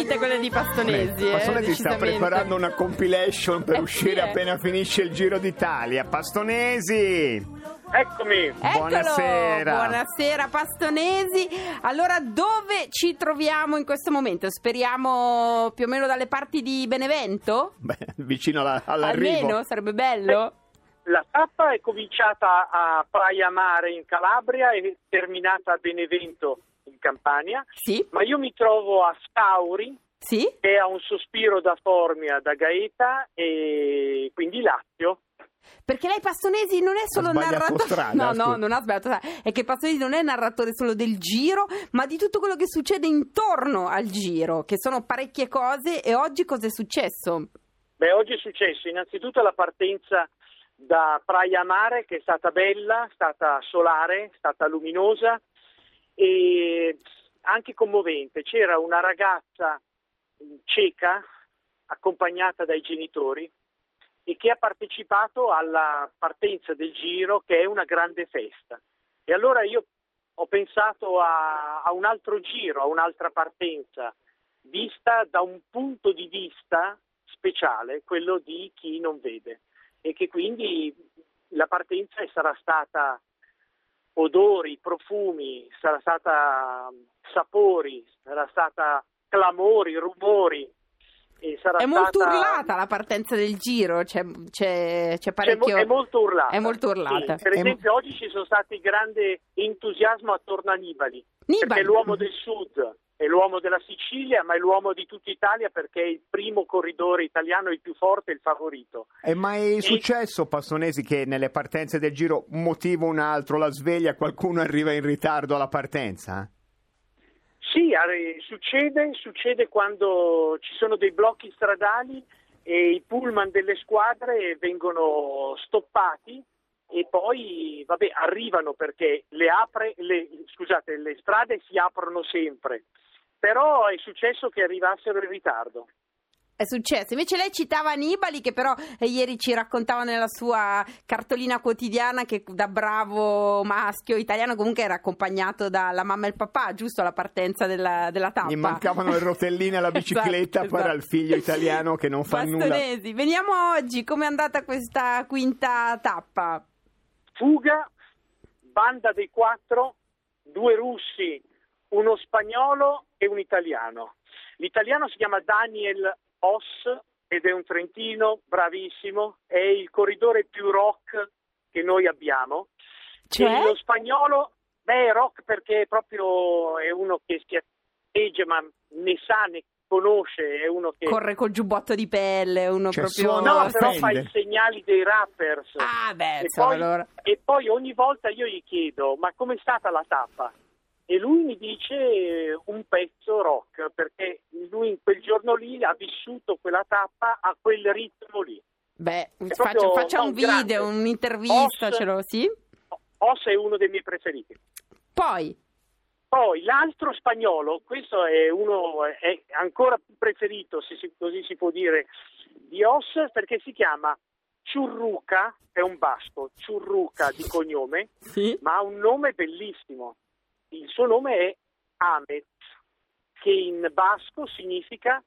sentite quelle di Pastonesi. Eh, Pastonesi sta preparando una compilation per Eh, uscire sì, eh. appena finisce il Giro d'Italia. Pastonesi! Eccomi, Eccolo! Buonasera. Buonasera Pastonesi. Allora, dove ci troviamo in questo momento? Speriamo più o meno dalle parti di Benevento? Beh, vicino alla- all'arrivo. Almeno, sarebbe bello. la tappa è cominciata a Praia Mare in Calabria e terminata a Benevento in Campania, Sì, ma io mi trovo a Stauri, sì. che ha un sospiro da Formia, da Gaeta e quindi Lazio. Perché lei Pastonesi non è solo narratore. strada, no, no, non ha sbagliato. È che Pastonesi non è narratore solo del giro, ma di tutto quello che succede intorno al giro, che sono parecchie cose. E oggi cosa è successo? Beh, oggi è successo innanzitutto la partenza da Praia Mare che è stata bella, è stata solare, è stata luminosa e anche commovente. C'era una ragazza cieca accompagnata dai genitori e che ha partecipato alla partenza del giro che è una grande festa. E allora io ho pensato a, a un altro giro, a un'altra partenza, vista da un punto di vista speciale, quello di chi non vede e che quindi la partenza sarà stata odori, profumi, sarà stata sapori, sarà stata clamori, rumori È molto stata... urlata la partenza del giro, c'è, c'è, c'è C'è mo- parecchio. è molto urlata. È molto urlata. Sì, per È- esempio, oggi ci sono stati grande entusiasmo attorno a Nibali, Nibali. perché è l'uomo del sud, è l'uomo della Sicilia, ma è l'uomo di tutta Italia perché è il primo corridore italiano, il più forte, il favorito. È mai successo, Pastonesi, che nelle partenze del Giro un motivo un altro, la sveglia, qualcuno arriva in ritardo alla partenza? Sì, eh, succede, succede quando ci sono dei blocchi stradali e i pullman delle squadre vengono stoppati e poi vabbè, arrivano perché le, apre, le, scusate, le strade si aprono sempre, però è successo che arrivassero in ritardo. È successo. Invece lei citava Nibali, che però eh, ieri ci raccontava nella sua cartolina quotidiana che da bravo maschio italiano comunque era accompagnato dalla mamma e il papà, giusto alla partenza della, della tappa. Gli mancavano le rotellini alla bicicletta, Esatto, poi era esatto. il figlio italiano che non fa nulla. Bastonesi, veniamo oggi. Com'è andata questa quinta tappa? Fuga, banda dei quattro, due russi, uno spagnolo e un italiano. L'italiano si chiama Daniel Oss ed è un trentino bravissimo, è il corridore più rock che noi abbiamo. Cioè? E lo spagnolo, beh, rock perché proprio è uno che si atteggia, ma ne sa, ne conosce, è uno che... Corre col giubbotto di pelle, uno Cioè, proprio... No, però fa i segnali dei rappers. Ah, beh, E poi, allora... e poi ogni volta io gli chiedo, ma com'è stata la tappa? E lui mi dice eh, un pezzo rock, perché lui in quel giorno lì ha vissuto quella tappa a quel ritmo lì. Beh, È faccia, un grande. video, un'intervista, Oss- ce lo... Sì? Oss è uno dei miei preferiti. Poi, Poi l'altro spagnolo, questo è uno è ancora più preferito, se si- così si può dire, di Oss perché si chiama Churruca, è un basco, Churruca di cognome, sì? ma ha un nome bellissimo. Il suo nome è Ahmed, che in basco significa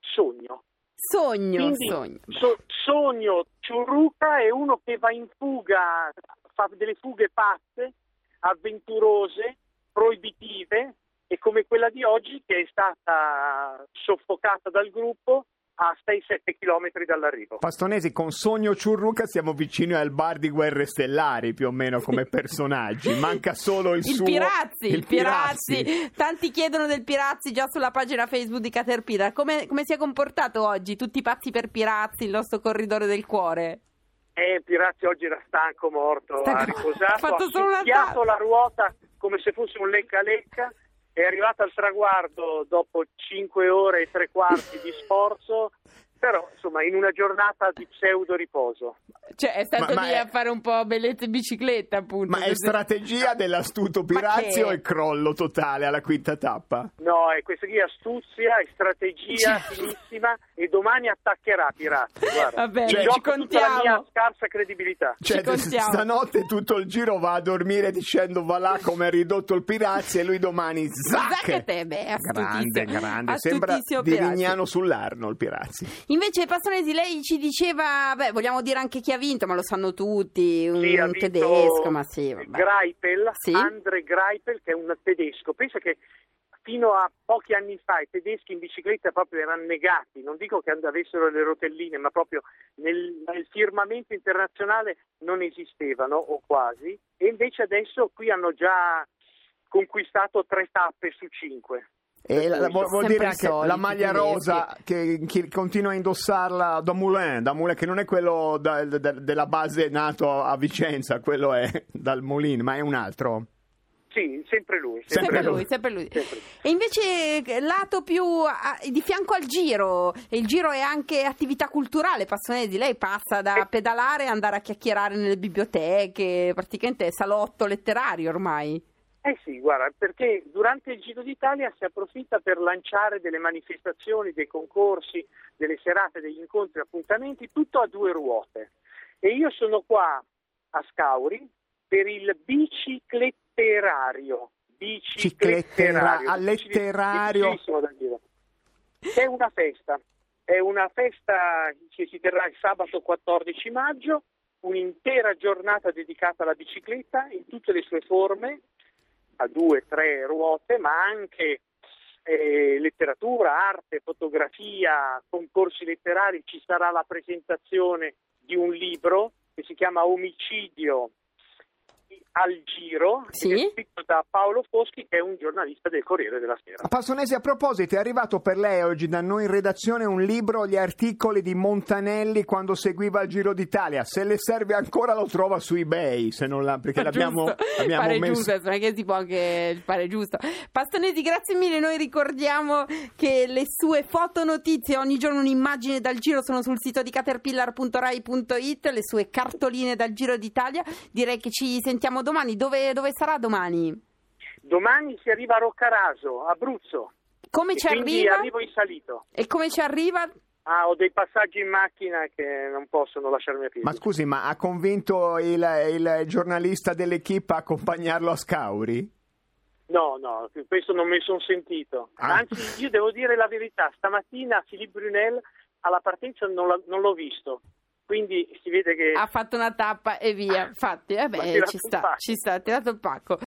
sogno. Sogno, Quindi, sogno. so- sogno Churruca è uno che va in fuga, fa delle fughe pazze, avventurose, proibitive e come quella di oggi che è stata soffocata dal gruppo a 6-7 km dall'arrivo. Pastonesi, con Sogno Ciurruca siamo vicini al bar di Guerre Stellari, più o meno come personaggi. Manca solo il, Il suo... Pirazzi, il Pirazzi. Pirazzi. Tanti chiedono del Pirazzi già sulla pagina Facebook di Caterpillar. Come, come si è comportato oggi? Tutti pazzi per Pirazzi, il nostro corridore del cuore. Eh, Pirazzi oggi era stanco, morto, Stanco. ha riposato, Ha fatto ha solo la ruota come se fosse un lecca-lecca, è arrivato al traguardo dopo 5 ore e tre quarti di sforzo, però insomma in una giornata di pseudo riposo. Cioè è stato Ma- ma lì è- a fare un po' bellezza in bicicletta appunto. Ma è Così- strategia dell'astuto Ma Pirazzi che- o è crollo totale alla quinta tappa? No, è questa qui astuzia, è strategia Cioè- finissima e domani attaccherà Pirazzi, guarda. Va bene, Cioè- ci tutta la contiamo. mia scarsa credibilità. Cioè, Ci contiamo. stanotte tutto il giro va a dormire dicendo va là come è ridotto il Pirazzi e lui domani zac! Zac e te, beh, grande, astutissimo. grande, sembra Astutissimo di Pirazzi. Rignano sull'Arno il Pirazzi. Invece Passanesi, lei ci diceva, beh, vogliamo dire anche chi ha vinto, ma lo sanno tutti, un, Sì, un tedesco, ma sì, vabbè. Greipel, Sì. Andre Greipel, che è un tedesco. Pensa che fino a pochi anni fa i tedeschi in bicicletta proprio erano negati, non dico che avessero le rotelline, ma proprio nel, nel firmamento internazionale non esistevano o quasi, e invece adesso qui hanno già conquistato tre tappe su cinque. E la- la- vuol, vuol dire anche soliti la maglia rosa che chi continua a indossarla da Moulin, da Moulin, che non è quello da- da- della base nato a Vicenza, quello è dal Moulin, ma è un altro. Sì, sempre lui. Sempre, Sempre lui, lui. sempre lui. Sempre. E invece eh, lato più a- di fianco al giro, e il giro è anche attività culturale, Passonesi, lei passa da Eh. pedalare a andare a chiacchierare nelle biblioteche, praticamente è salotto letterario ormai. Eh sì, guarda, perché durante il Giro d'Italia si approfitta per lanciare delle manifestazioni, dei concorsi, delle serate, degli incontri, appuntamenti, tutto a due ruote. E io sono qua a Scauri per il bicicletterario. Ciclettera- Bicicletterario. a letterario. Difficilissimo da dire. È una festa, è una festa che si terrà il sabato 14 maggio, un'intera giornata dedicata alla bicicletta in tutte le sue forme, a due, tre ruote, ma anche eh, letteratura, arte, fotografia, concorsi letterari. Ci sarà la presentazione di un libro che si chiama Omicidio al Giro, Sì. scritto da Paolo Foschi, che è un giornalista del Corriere della Sera. Passonesi, a proposito, è arrivato per lei oggi da noi in redazione un libro, gli articoli di Montanelli quando seguiva il Giro d'Italia. Se le serve ancora lo trova su eBay, se non la, perché l'abbiamo, Giusto, l'abbiamo pare messo... giusto, non è che si può anche fare giusto. Pastonesi, grazie mille. Noi ricordiamo che le sue fotonotizie, ogni giorno un'immagine dal giro, sono sul sito di caterpillar.rai.it, le sue cartoline dal Giro d'Italia. Direi che ci sentiamo domani. Dove, dove sarà domani? Domani si arriva a Roccaraso, Abruzzo. Come e ci quindi arriva? arrivo in salito. E come ci arriva? Ah, ho dei passaggi in macchina che non possono lasciarmi a piedi. Ma scusi, ma ha convinto il, il giornalista dell'equipe a accompagnarlo a Scauri? No, no, questo non mi sono sentito. Ah. Anzi, io devo dire la verità, stamattina Philippe Brunel alla partenza non, non l'ho visto. Quindi si vede che Ha fatto una tappa e via. Infatti, eh beh, ci sta, ci sta, ha tirato il pacco.